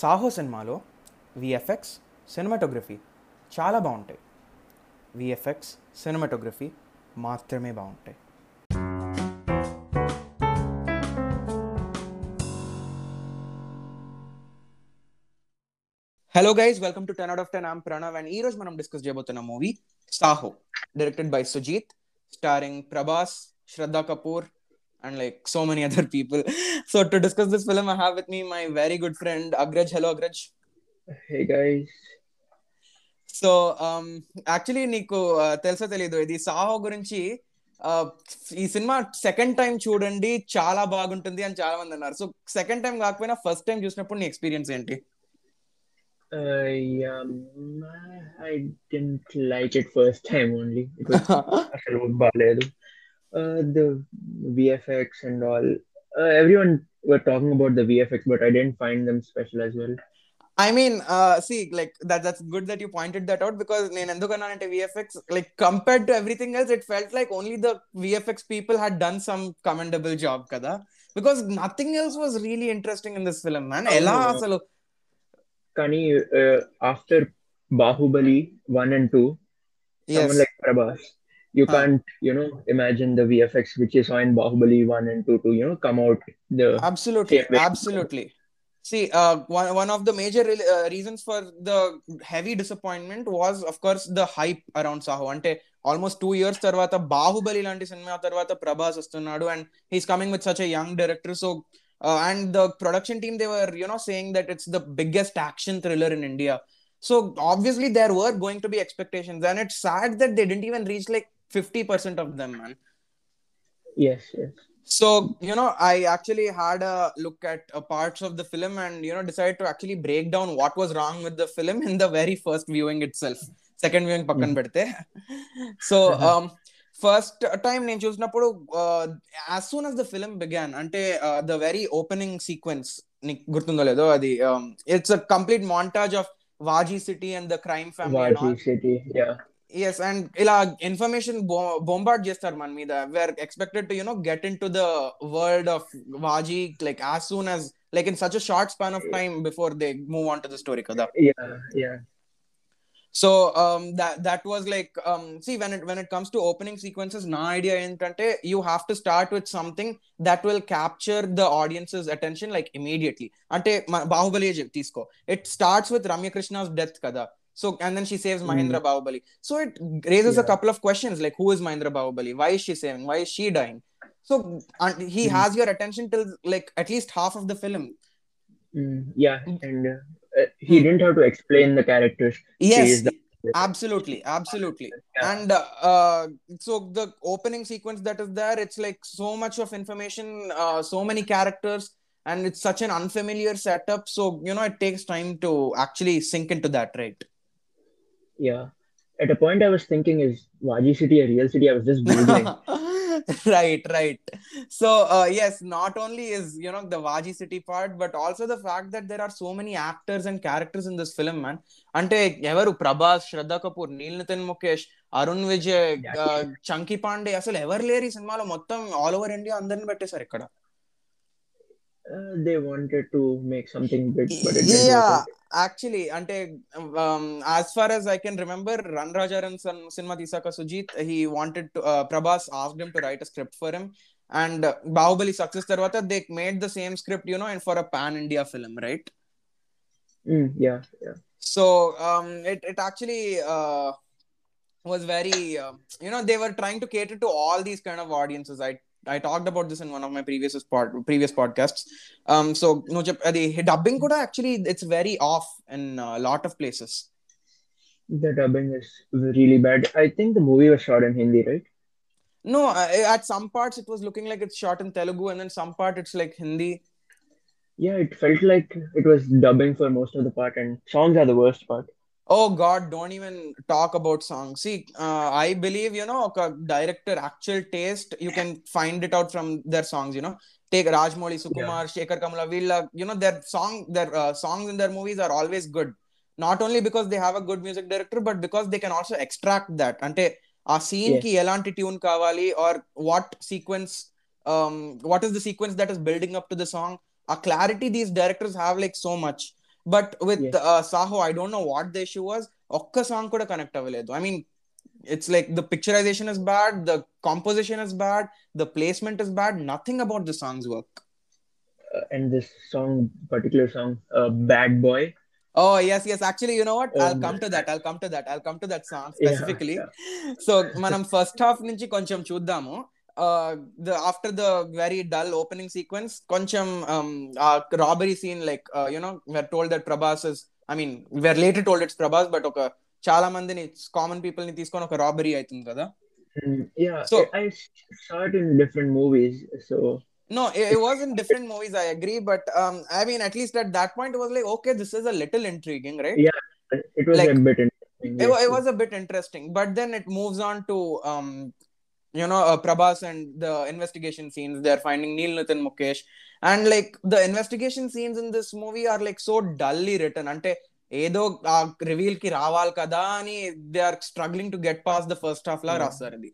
సాహో సినిమాలో VFX cinematography చాలా బాగుంటాయి. విఎఫ్ఎక్స్ సినిమాటోగ్రఫీ మాత్రమే బాగుంటాయి. Hello guys welcome to ten out of ten am Pranav and ఈ రోజు మనం డిస్కస్ చేయబోతున్న movie Saaho directed by Sujeeth starring Prabhas Shraddha Kapoor and like so many other people. So to discuss this film, I have with me my very good friend Agraj. Hello, Agraj. Hey guys. So actually నీకు uh, తెలుసో తెలీదు ఇది సాహో గురించి uh, ఈ cinema second time చూడండి చాలా బాగుంటుంది అని చాలా మంది అన్నారు సో సెకండ్ టైం కాకపోయినా ఫస్ట్ టైం చూసినప్పుడు నీ ఎక్స్పీరియన్స్ ఏంటి Uh, yeah, mm, I didn't like it first time only. It was అసలు బాగాలేదు. Uh, the VFX and all. Uh, everyone were talking about the VFX, but I didn't find them special as well. I mean C like that that's good that you pointed that out because నేను ఎందుకు అన్నానంటే VFX like compared to everything else it felt like only the VFX people had done some commendable job కదా because nothing else was really interesting in this film man ఎలా అవును. అసలు కానీ uh, after Bahubali 1 and 2, someone like Prabhas, you Huh. can't, you know, imagine the VFX which you saw in Bahubali 1 and 2 to, you know, come out the Absolutely, Same way. absolutely. See, uh, one one of the major re- uh, reasons for the heavy disappointment was, of course, the hype around Saho. అంటే almost two years తర్వాత బాహుబలి లాంటి cinema తర్వాత ప్రభాస్ వస్తున్నాడు and he's coming with such a young director so and the production team they were you know saying that it's the biggest action thriller in India so obviously there were going to B expectations and it's sad that they didn't even reach like fifty percent of them man yes, yes. So, you know, I actually had a look at uh, parts of the film and, you know, decided to actually break down what was wrong with the film in the very first viewing itself. Second viewing పక్కన Hmm. పెడితే so first time నేను చూసినప్పుడు as soon as the film began అంటే the very opening sequence నీకు గుర్తుందో లేదో అది it's a complete montage of వాజీ city and the crime family Vaji City, yeah. Yes and ఇలా ఇన్ఫర్మేషన్ బొంబార్డ్ చేస్తారు మన మీద wear expected to you know get into the world of వాజీ like as soon as like in such short span of time before they move on to the story కదా Yeah, yeah. So that that was like um see when it when it comes to opening sequences నా idea ఏంటంటే you have to start with something that will capture the audience's attention like immediately అంటే మన- బాహుబలి తీసుకో it starts with Ramya Krishna's death కదా so and then she saves Mahendra mm. Bahubali. So it raises yeah. a couple of questions like who is Mahendra Bahubali? Why is she saving? Why is she dying? So he mm. has your attention till like at least half of the film. Mm. Yeah, hmm. and uh, uh he hmm. didn't have to explain the characters. Yes. The- absolutely absolutely yeah. and uh, uh, so the opening sequence that is there it's like so much of information uh, so many characters and it's such an unfamiliar setup so you know it takes time to actually sink into that right yeah. At a point, I was thinking, is Vaji City a real city? I was just googling. right right so uh, yes not only is you know the vaji city part but also the fact that there are so many actors and characters in this film man అంటే ఎవరు ప్రభాస్ శ్రద్ధా కపూర్ నీల్ నితిన్ ముఖేష్ అరుణ్ విజయ్. చంకీ పాండే అసలు ఎవరు లేరు ఈ సినిమాలో మొత్తం all over India అందరిని పెట్టేశారు ఇక్కడ Uh, they wanted to make something big, but it didn't yeah work out. Actually అంటే as far as I can remember run Raja Run cinema తీసాక Sujeeth he wanted Prabhas ask him to write a script for him and Baahubali success తర్వాత they made the same script you know and for a pan India film right Mm, yeah, yeah. so um it it actually uh was very uh, you know they were trying to cater to all these kind of audiences i talked about this in one of my previous podcasts um so no the dubbing kuda actually it's very off in a lot of places The dubbing is really bad. I think the movie was shot in Hindi, right? no at some parts it was looking like it's shot in telugu and then some part it's like hindi Yeah, it felt like it was dubbing for most of the part, and songs are the worst part oh god don't even talk about songs see uh, i believe you know a director actual taste you can find it out from their songs you know take Rajamouli sukumar Shaker shekhar kamala villa you know their song their uh, songs in their movies are always good not only because they have a good music director but because they can also extract that అంటే ఆ scene కి ఎలాంటి tune కావాలి or what sequence? Um, what is the sequence that is building up to the song? A clarity these directors have like so much. But with Yes. Saaho I don't know what the issue was ఒక్క song కూడా connect అవ్వలేదు I mean it's like the picturisation is bad the composition is bad the placement is bad nothing about the songs work Uh, and this song, particular song, uh, "Bad Boy." Oh yes, yes. Actually, you know what? Oh I'll come my to that. I'll come to that. I'll come to that song Yeah, specifically. yeah. So మనం first half నుంచి కొంచెం చూద్దాము the after the very dull opening sequence కొంచెం ఆ robbery scene like you know wear told that Prabhas is I mean wear later told it's Prabhas but ఒక చాలా మందిని common people ని తీసుకొని ఒక రాబరీ అవుతుంది కదా Mm, yeah, So- I, I saw it in different movies. So No, it, it was in different movies. I agree, but um, I mean, at least at that point, it was like, okay, this is a little intriguing, right? Yeah, it was Like- a bit interesting. it, wa- yes, it was a bit interesting but then it moves on to um you know uh, prabhas and the investigation scenes they're finding neil nathan mukesh and like the investigation scenes in this movie are like so dully written అంటే ఏదో ఆ రివీల్కి రావాలి కదా అని they are struggling to get past the first half లా. రాస్తారు అది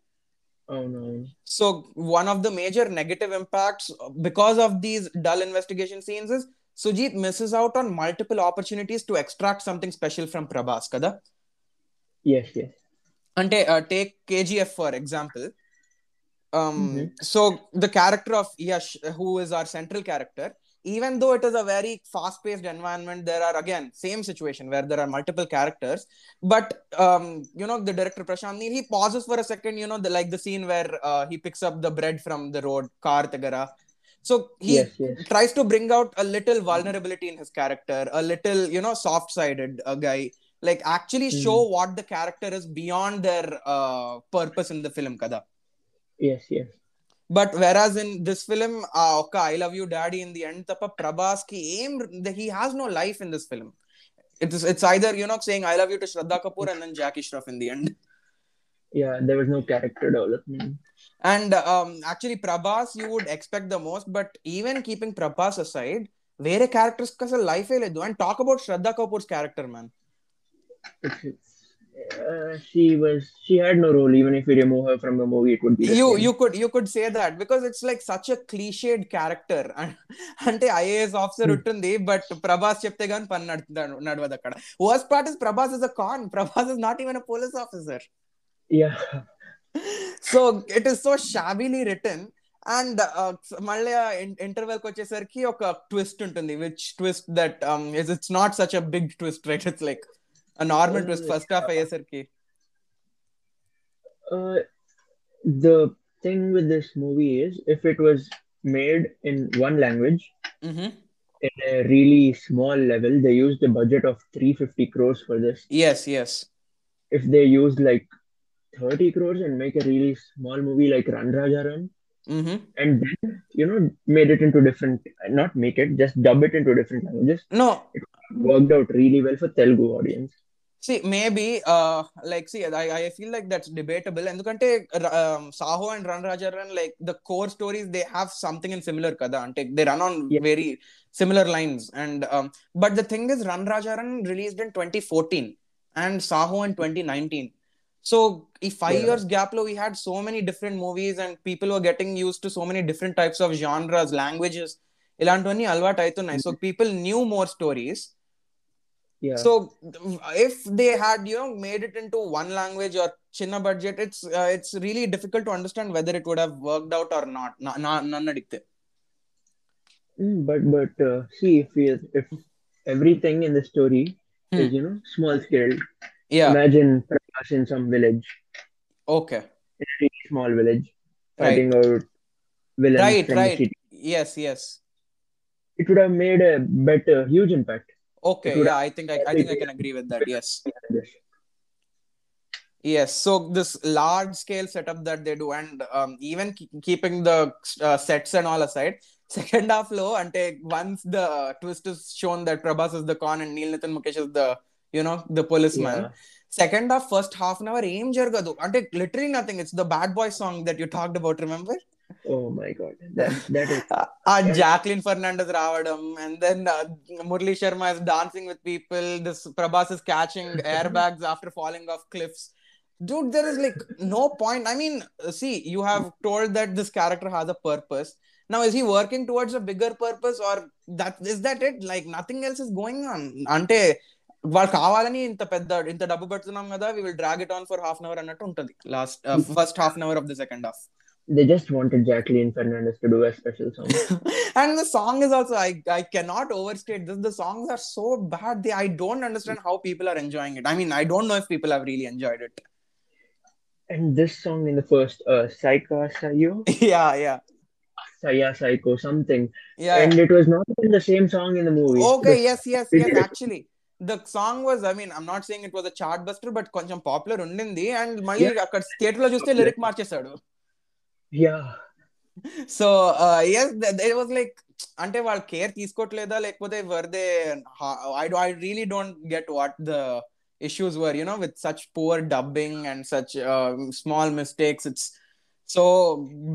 Oh no. So one of the major negative impacts because of these dull investigation scenes is Sujeeth misses out on multiple opportunities to extract something special from Prabhas కదా Yes, yes. అంటే take KGF for example um mm-hmm. so the character of yash who is our central character even though it is a very fast paced environment there are again same situation where there are multiple characters but um you know the director prashant he pauses for a second you know the, like the scene where uh, he picks up the bread from the road car tagara so he yes, yes. tries to bring out a little vulnerability in his character a little you know soft sided uh, guy like actually mm-hmm. show what the character is beyond their uh, purpose in the film kada Yes, yes. but whereas in this film uh, okay i love you daddy in the end tapa prabhas ki aim he has no life in this film it's it's either you know saying i love you to shraddha kapoor and then jackie shroff in the end Yeah, there was no character development. and um, actually prabhas you would expect the most but even keeping prabhas aside వేరే characters కి అసలు life లేదు and talk about Shraddha Kapoors character man It's, it's, Uh, she was she had no role. Even if we remove her from the movie, it would be you same. you could you could say that because it's like such a cliched character అంటే IAS officer Hmm. ఉంటుంది but Prabhas చెప్తే గానీ పని నడుతుంది నడవదు అక్కడ worst part is Prabhas is a con Prabhas is not even a police officer so it is so shabbily written and మళ్ళీ ఇంటర్వెల్కి వచ్చేసరికి ఒక ట్విస్ట్ ఉంటుంది which twist that it's not such a big twist right it's like Norman twist first half ASRK? Uh, the thing with this movie is if it was made in one language mm-hmm. in a really small level they used a budget of 350 crores for this yes yes if they used like 30 crores and make a really small movie like Run Raja mm-hmm. and then you know made it into different not make it just dub it into different languages no it worked out really well for Telugu audience See, maybe, uh, like, see, I, I feel like that's debatable. ఎందుకంటే um, Saho and Run Raja Run, like, the core stories, they have something in similar kada. అంటే they run on Yeah. very similar lines. And, um, but the thing is, Run Raja Run released in 2014 and Saho in 2019. So, ఈ five Yeah. years gap లో we had so many different movies and people were getting used to so many different types of genres, languages. ఇలాంటివన్నీ అలవాటు అవుతున్నాయి so people knew more stories yeah. So if they had you know made it into one language or chinna budget it's uh, it's really difficult to understand whether it would have worked out or not. Na- na- none adigte Mm, but but uh, see if we, if everything in the story Hmm. is you know small scale yeah. imagine Prabhas in some village. Okay. In a really small village Right. fighting out villains Right, right. city. Yes yes. It would have made a better huge impact Okay, yeah, I think I, I think I can agree with that. Yes. Yes, so this large scale setup that they do, and um, even keeping the uh, sets and all aside, second half low until once the twist is shown that Prabhas is the con and Neil Nitin Mukesh is the you know the policeman. Yeah. Second half, first half an hour, aim jargadu. Ante literally nothing. It's the bad boy song that you talked about. Remember? Oh my god, that that is ఆ జాక్లిన్ ఫెర్నాండెస్ రావడం and then Murali Sharma is dancing with people this Prabhas is catching air bags after falling off cliffs dude there is like no point i mean see you have told that this character has a purpose now is he working towards a bigger purpose or that is that it like nothing else is going on అంటే వాళ్ళు కావాలని ఇంత పెద్ద ఇంత డబ్బు పెడుతున్నాం కదా we will drag it on for half an hour అన్నట్టు ఉంటుంది last first half an hour of the second half They just wanted Jacqueline Fernandez to do a special song. and the song is also I I cannot overstate this. The songs are so bad. They I don't understand how people are enjoying it. I mean, I don't know if people have really enjoyed it. And this song in the first, uh, Saika Sayo, yeah, yeah, Saya Psycho, something. yeah. And it was not even the same song in the movie. Okay, The- yes, yes, Is yes. it? Actually, the song was. I mean, I'm not saying it was a chart buster, but కొంచెం popular ఉండింది and మళ్ళీ Yeah. అక్కడ theatre లో చూస్తే lyric మార్చేశాడు Yeah. So yes it was like అంటే వాళ్ళు care తీసుకోవట్లేదా లేకపోతే Verde I I really don't get what the issues were you know with such poor dubbing and such uh, small mistakes it's so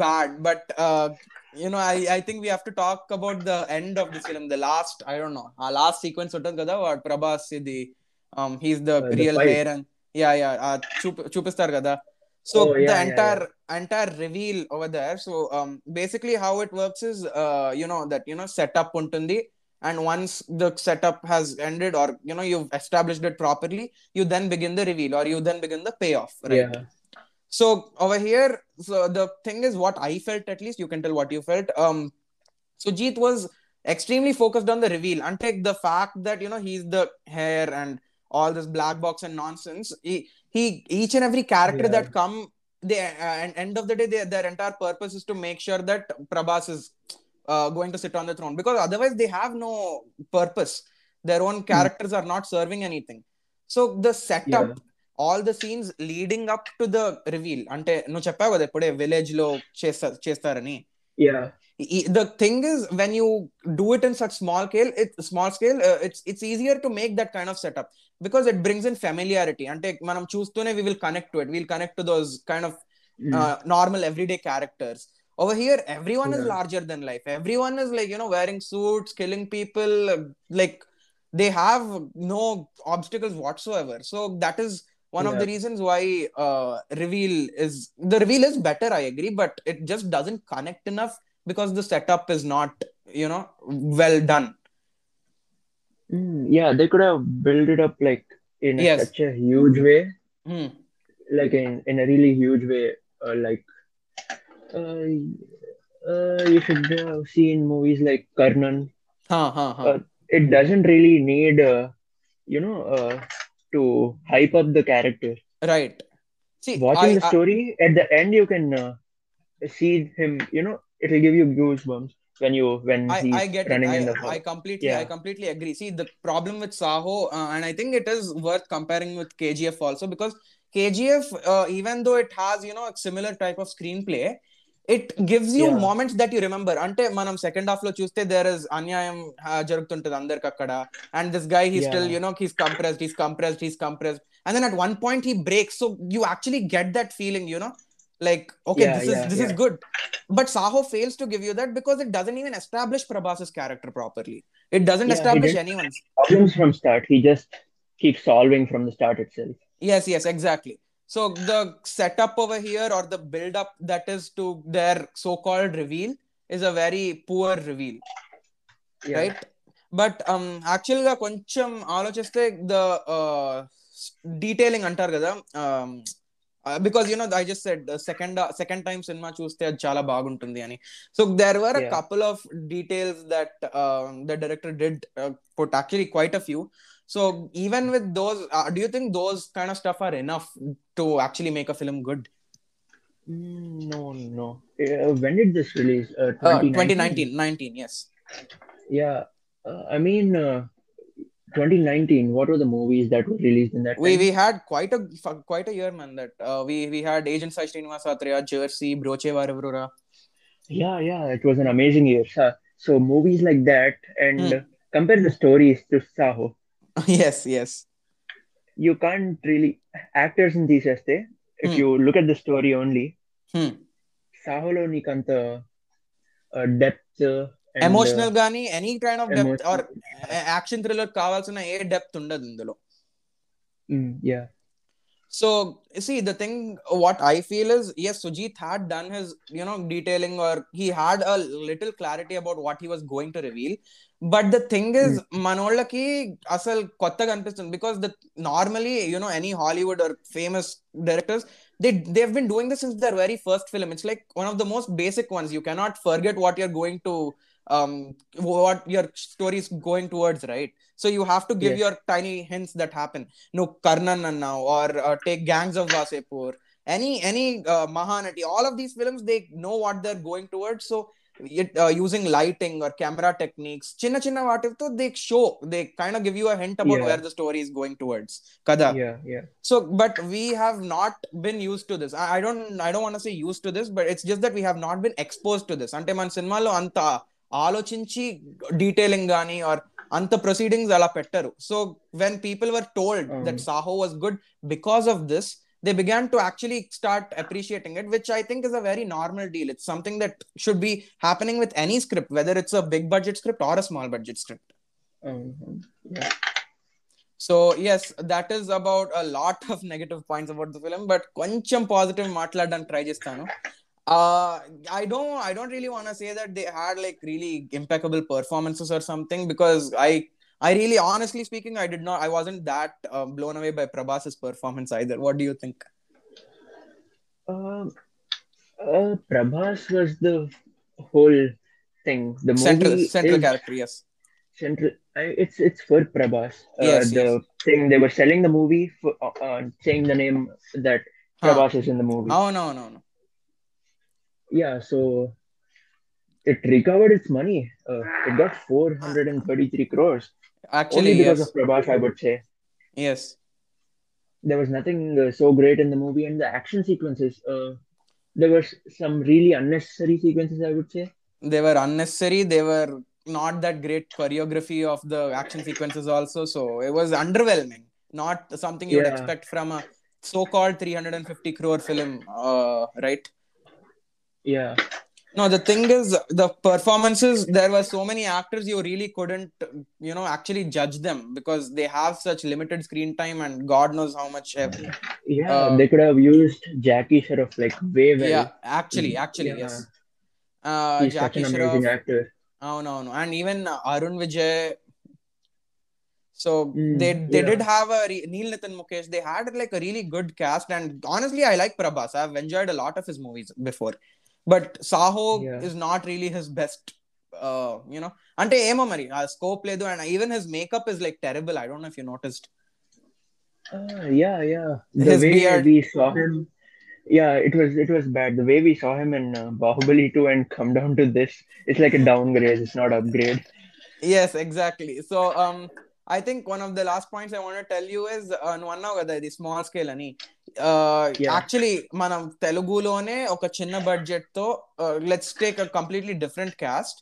bad but uh, you know I, I think we have to talk about the end of this film the last i don't know our last sequence ఉంటుంది కదా వాడు ప్రభాస్ ఇది um he's the Uh, the real fight. hair and yeah yeah uh, చూపి చూపిస్తారు కదా so oh, yeah, the entire yeah, yeah. entire reveal over there. So um, basically how it works is uh, you know that you know setup untundi. And once the setup has ended or you know you've established it properly you then begin the reveal or you then begin the payoff right? Yeah. so over here so the thing is what i felt at least you can tell what you felt. Um Sujeeth was extremely focused on the reveal. Until the fact that you know he's the heir and all this black box and nonsense he, he each and every character Yeah. that come they uh, and end of the day they, their entire purpose is to make sure that prabhas is uh, going to sit on the throne because otherwise they have no purpose their own characters are not serving anything so the setup Yeah. all the scenes leading up to the reveal అంటే నువ్వు చెప్పావు కదా ఇప్పుడే విలేజ్లో చేస్తా చేస్తారని yeah. The thing is when you do it in such small scale it's small scale uh, it's it's easier to make that kind of setup because it brings in familiarity. And take manam chustune we will connect to it. We'll connect to those kind of mm. uh, normal everyday characters. Over here everyone yeah. is larger than life. Everyone is like you know wearing suits killing people like they have no obstacles whatsoever. So that is one of the reasons why uh, reveal is the reveal is better i agree but it just doesn't connect enough because the setup is not you know well done Mm, yeah, they could have built it up like in a- Yes. such a huge way, Hmm. like in, in a really huge way. Uh, like, uh, uh, you should have seen movies like Karnan. Huh, huh, huh. Uh, It doesn't really need, uh, you know, uh, to hype up the character. right see Watching I, the I- story, at the end, you can uh, see him. You know, it'll give you goosebumps when you when I, he's I get running I, in the I forest. completely, I completely agree. See, the problem with Saho, uh, and I think it is worth comparing with KGF also because KGF, uh, even though it has you know a similar type of screenplay, it gives you Yeah. moments that you remember. అంటే మనం second half లో చూస్తే there is అన్యాయం uh, జరుగుతుంటది అందరికి అక్కడ and this guy he still Yeah. You know he's compressed he's compressed he's compressed and then at one point he breaks so you actually get that feeling you no like okay Yeah, this is yeah, this is yeah. good but saho fails to give you that because it doesn't even establish prabhas's character properly it doesn't Yeah, he establish didn't- anyone's Problems from start. He just keeps solving from the start itself. yes yes exactly so the setup over here or the build up that is to their so-called reveal is a very poor reveal Yeah. Right but actual గా కొంచెం ఆలోచిస్తే the detailing అంటారు కదా because you know I just said second second time cinema చూస్తే అది చాలా బాగుంటుంది అని so there were a Yeah. Couple of details that the director did put actually quite a few So even with those, uh, do you think those kind of stuff are enough to actually make a film good? Mm, no, no. Uh, when did this release? Uh, uh 2019? 2019, 19, yes. Yeah, uh, I mean, uh, 2019. What were the movies that were released in that? We time? we had quite a quite a year, man. That we we had Agent Sai Srinivasa Jersey, Brochevarevarura. Yeah, yeah, it was an amazing year. So movies like that, and mm. compare the stories to Saho yes yes You can't really actors in these este. If Hmm. you look at the story only, hmm. Saho lo nikanta uh, depth. uh, and, emotional uh, గానీ any kind of depth are emotional- action thriller కావాల్సిన ఏ depth ఉండదు ఇందులో Mm, yeah. So see, the thing what I feel is yes, Sujit had done his you know detailing or he had a little clarity about what he was going to reveal. but the thing is మనోళ్ళకి అసలు కొత్తగా అనిపిస్తుంది. Because the normally you know any Hollywood or famous directors they they been doing this in their very first film it's like one of the most basic ones you cannot forget what you're going to um what your story is going towards right? So you have to give your tiny hints that happen. No Karna, now or uh, take gangs of Wasseypur. any any uh, mahanati. All of these films they know what they're going towards. So using lighting or camera techniques చిన్న చిన్న వాటితో they show they kind of give you a hint about where the story going towards కదా so but we have not been used to this I don't I don't want say used to this but it's just that we have not been exposed to this అంటే మన సినిమాలో అంత ఆలోచించి detailing కానీ are అంత proceedings అలా పెట్టరు. So when people were told that Saaho was good because of this they began to actually start appreciating it, which I think is a very normal deal. It's something that should be happening with any script, whether it's a big budget script or a small budget script. Mm-hmm. Yeah. So yes, that is about a lot of negative points about the film, but koncham positive matladani try chestanu. Uh, I don't, I don't really want to say that they had like really impeccable performances or something because I really, honestly speaking, I did not, I wasn't that uh, blown away by Prabhas's performance either. What do you think? Um, uh, Prabhas was the whole thing. The movie Central, central is character, yes. central. I, it's it's for Prabhas. Uh, Yes, the yes. thing they were selling the movie for uh, uh, saying the name that Huh. Prabhas is in the movie. Oh, no, no, no. Yeah, so it recovered its money. Uh, it got 433 crores. Actually, Only because yes. of Prabhas, I would say. Yes. There was nothing uh, so great in the movie, and the action sequences. Uh, there were some really unnecessary sequences, I would say. they were unnecessary they were not that great choreography of the action sequences also so it was underwhelming not something you would Yeah. expect from a so-called 350 crore film uh, right Yeah, no the thing is the performances there were so many actors you really couldn't you know actually judge them because they have such limited screen time and god knows how much every, yeah uh, they could have used jackie shroff like way better. yeah actually actually yeah. yes uh, He's jackie such an amazing Shroff, actor oh no no and even arun vijay so mm, they they yeah. did have a re- Neil Nitin Mukesh. They had like a really good cast, and honestly, I like Prabhas. I've enjoyed a lot of his movies before. but Saho Yeah. is not really his best. Uh, you know, అంటే ఏమో మరి ఆ scope లేదు and even his makeup is like terrible I don't know if you noticed Uh, yeah, yeah. The His way beard. we saw him, yeah, it was it was bad. The way we saw him in uh, Bahubali 2 and come down to this, it's like a downgrade. It's not upgrade. yes exactly so um i think one of the last points i want to tell you is uh, నువ్వు అన్నావు కదా ఇది small scale అని Yeah. Actually మనం తెలుగులోనే ఒక చిన్న budget తో let's take a completely different cost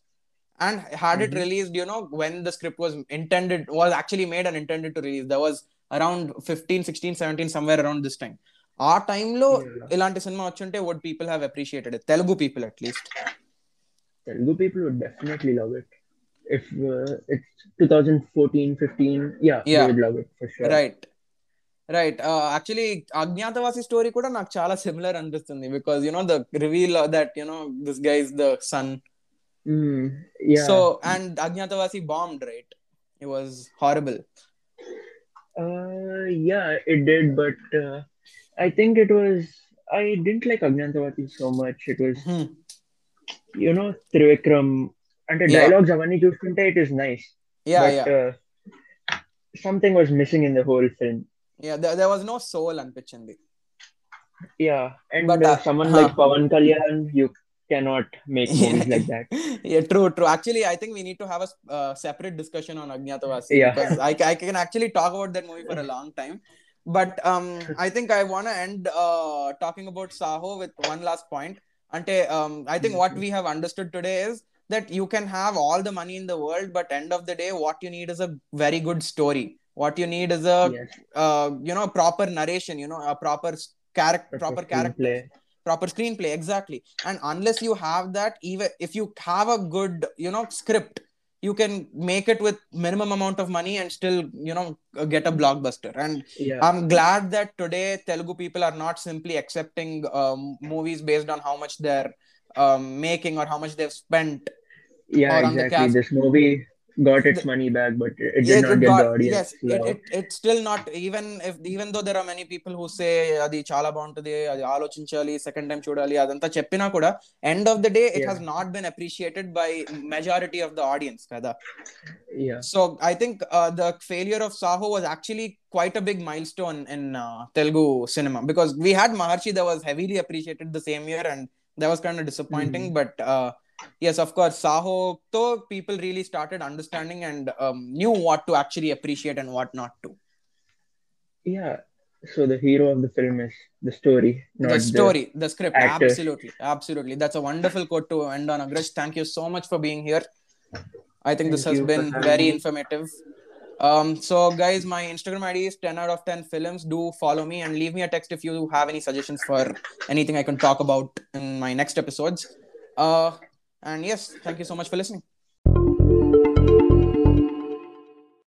and had it Mhm. Released you know when the script was intended was actually made and intended to release the was around fifteen sixteen seventeen somewhere around this time ఆ టైంలో Yeah. ఇలాంటి cinema వచ్చుంటే would people have appreciated Telugu people at least Telugu people would definitely love it. If uh, it's 2014, 15, yeah, Yeah. they would love it for sure. Right right actually Agnyaathavaasi story కూడా నాకు చాలా similar అనిపిస్తుంది because you know the reveal that you know this guy is the sun Mm, yeah. So and Agnyaathavaasi bombed right it was horrible Uh, yeah, it did, but uh, I think it was. I didn't like Agnantavati so much. It was, you know, Trivikram. అంటే Yeah. Dialogues అవన్నీ చూస్తుంటే it is nice yeah but yeah something was missing in the whole film yeah there was no soul అనిపించింది yeah and But, uh, someone huh. Like Pawan Kalyan you cannot make movies like that yeah true true actually i think we need to have a uh, separate discussion on agnatavasi Yeah. because I, I can actually talk about that movie for a long time but um i think i want to end uh talking about saho with one last point ante um i think what we have understood today is that you can have all the money in the world but end of the day what you need is a very good story what you need is a yes. uh, you know proper narration you know a proper character proper character play proper screenplay exactly. And unless you have that even if you have a good you know script you can make it with minimum amount of money and still you know get a blockbuster. And Yeah. i'm glad that today telugu people are not simply accepting um, movies based on how much they're um, making or how much they've spent Yeah, or on the exactly. This movie got its The- money back, but it did Yes, not it get got- the audience. yes it, love. it, it's still not even if even though there are many people who say అది చాలా బాగుంటుంది అది ఆలోచించాలి second time చూడాలి అదంతా చెప్పినా కూడా end of the day it Yeah. Has not Ben appreciated by majority of the audience కదా Yeah. So I think uh, the failure of Saho was actually quite a big milestone in uh, Telugu cinema because we had Maharshi that was heavily appreciated the same year and that was kind of disappointing. Mhm. But uh, yes, of course, Saho though people really started understanding and um, knew what to actually appreciate and what not to. Yeah. So the hero of the film is the story, not the story, the script, actors. absolutely, absolutely. That's a wonderful quote to end on. Agraj, thank you so much for being here. I think this has been very me. informative. Um, so guys, my Instagram ID is 10 out of 10 films. Do follow me and leave me a text if you have any suggestions for anything I can talk about in my next episodes. Uh, and yes, thank you so much for listening.